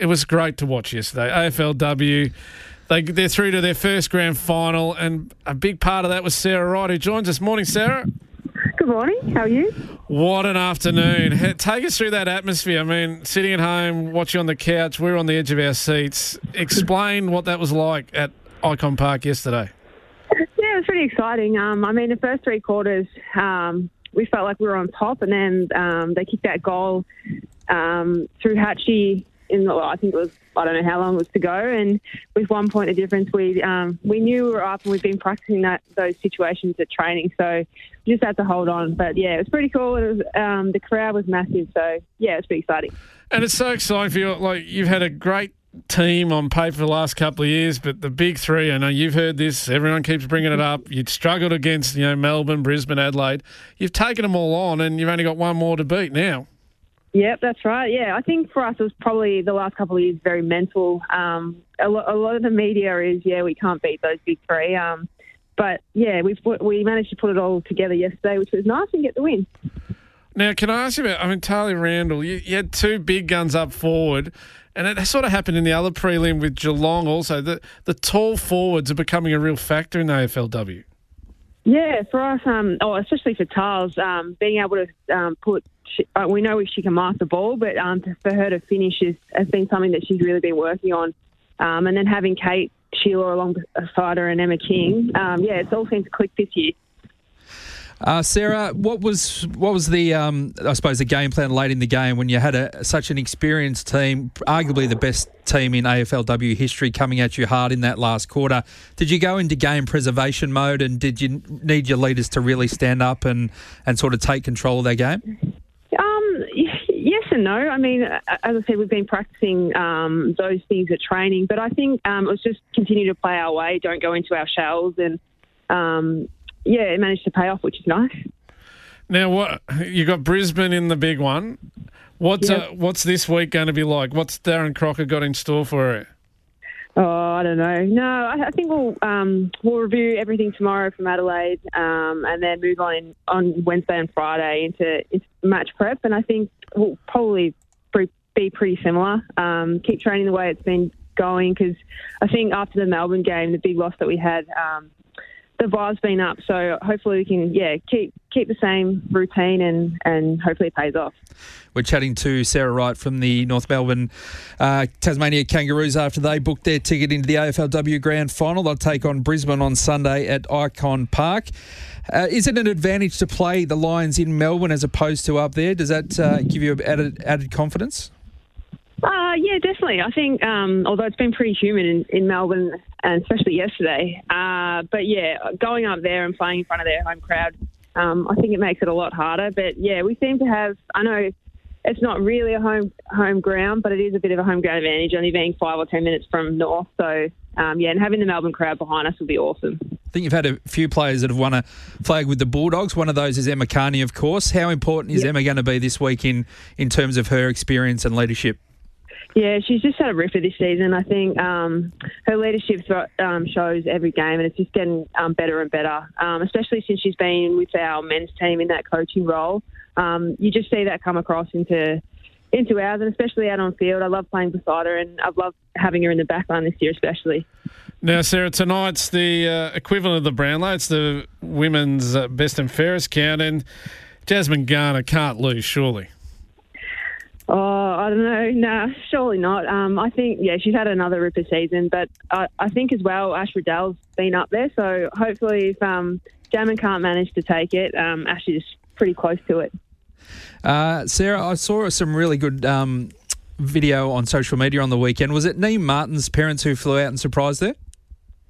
it was great to watch yesterday. AFLW, they, they're through to their first grand final, and a big part of that was Sarah Wright, who joins us. Morning, Sarah. Good morning. How are you? What an afternoon. Take us through that atmosphere. I mean, sitting at home, watching on the couch, we are on the edge of our seats. Explain what that was like at Ikon Park yesterday. Yeah, it was pretty exciting. Um, I mean, the first three quarters, um, we felt like we were on top, and then um, they kicked that goal um, through Hatchie in the, I think it was I don't know how long it was to go, and with one point of difference, we um, we knew we were up, and we've been practicing that those situations at training, so we just had to hold on. But yeah, it was pretty cool. It was um, the crowd was massive, so yeah, it's pretty exciting. And it's so exciting for you. Like you've had a great team on paper for the last couple of years, but the big three, I know you've heard this, everyone keeps bringing it up. You'd struggled against, you know, Melbourne, Brisbane, Adelaide. You've taken them all on and you've only got one more to beat now. Yep, that's right. Yeah, I think for us it was probably the last couple of years very mental. Um, a, lo- a, lot of the media is, yeah, we can't beat those big three. Um, but yeah, we we managed to put it all together yesterday, which was nice and get the win. Now, can I ask you about? I mean, Tahlia Randall, you, you had two big guns up forward. And it sort of happened in the other prelim with Geelong also. The, the tall forwards are becoming a real factor in the AFLW. Yeah, for us, um, oh, especially for Tars, um, being able to um, put, uh, we know she can mark the ball, but um, for her to finish is, has been something that she's really been working on. Um, and then having Kate Shierlaw alongside her and Emma King, um, yeah, it's all seems to click this year. Uh, Sarah, what was what was the um, I suppose the game plan late in the game when you had a, such an experienced team, arguably the best team in AFLW history, coming at you hard in that last quarter? Did you go into game preservation mode, and did you need your leaders to really stand up and, and sort of take control of their game? Um, yes and no. I mean, as I said, we've been practicing um, those things at training, but I think um, it was just continue to play our way, don't go into our shells, and um, yeah, it managed to pay off, which is nice. Now, what you got Brisbane in the big one. What's yep. uh, what's this week going to be like? What's Darren Crocker got in store for it? Oh, I don't know. No, I, I think we'll um, we'll review everything tomorrow from Adelaide, um, and then move on in, on Wednesday and Friday into, into, match prep. And I think we'll probably be pretty similar. Um, keep training the way it's been going because I think after the Melbourne game, the big loss that we had, um, the vibe's been up. So hopefully we can, yeah, keep keep the same routine and and hopefully it pays off. We're chatting to Sarah Wright from the North Melbourne uh, Tasmania Kangaroos after they booked their ticket into the AFLW Grand Final. They'll take on Brisbane on Sunday at Ikon Park. Uh, is it an advantage to play the Lions in Melbourne as opposed to up there? Does that uh, give you added added confidence? Uh, yeah, definitely. I think, um, although it's been pretty humid in, in Melbourne, and especially yesterday, uh, but yeah, going up there and playing in front of their home crowd, um, I think it makes it a lot harder. But yeah, we seem to have. I know it's not really a home home ground, but it is a bit of a home ground advantage, only being five or ten minutes from North. So um, yeah, and having the Melbourne crowd behind us will be awesome. I think you've had a few players that have won a flag with the Bulldogs. One of those is Emma Kearney, of course. How important is yep. Emma going to be this week in in terms of her experience and leadership? Yeah, she's just had a ripper this season. I think um, her leadership um, shows every game, and it's just getting um, better and better. Um, especially since she's been with our men's team in that coaching role, um, you just see that come across into into ours, and especially out on field. I love playing beside her, and I've loved having her in the backline this year, especially. Now, Sarah, tonight's the uh, equivalent of the Brownlow. It's the women's uh, best and fairest count, and Jasmine Garner can't lose, surely. Oh, I don't know. Nah, surely not. Um, I think, yeah, she's had another ripper season, but I, I think as well, Ash Riddell's been up there. So hopefully, if um, Jammin can't manage to take it, um, Ash is pretty close to it. Uh, Sarah, I saw some really good um, video on social media on the weekend. Was it Niamh Martin's parents who flew out and surprised her?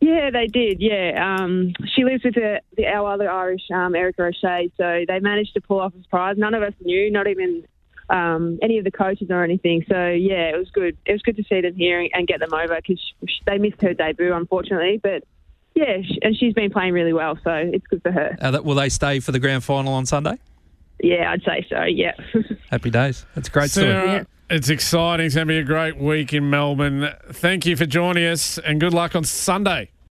Yeah, they did. Yeah, um, she lives with the, the, our other Irish, um, Erika O'Shea. So they managed to pull off a surprise. None of us knew, not even um, any of the coaches or anything. So yeah, it was good. It was good to see them here and get them over because they missed her debut, unfortunately. But yeah, and she's been playing really well, so it's good for her. Uh, will they stay for the grand final on Sunday? Yeah, I'd say so. Yeah. Happy days. That's great Sarah, story. It's exciting. It's going to be a great week in Melbourne. Thank you for joining us, and good luck on Sunday.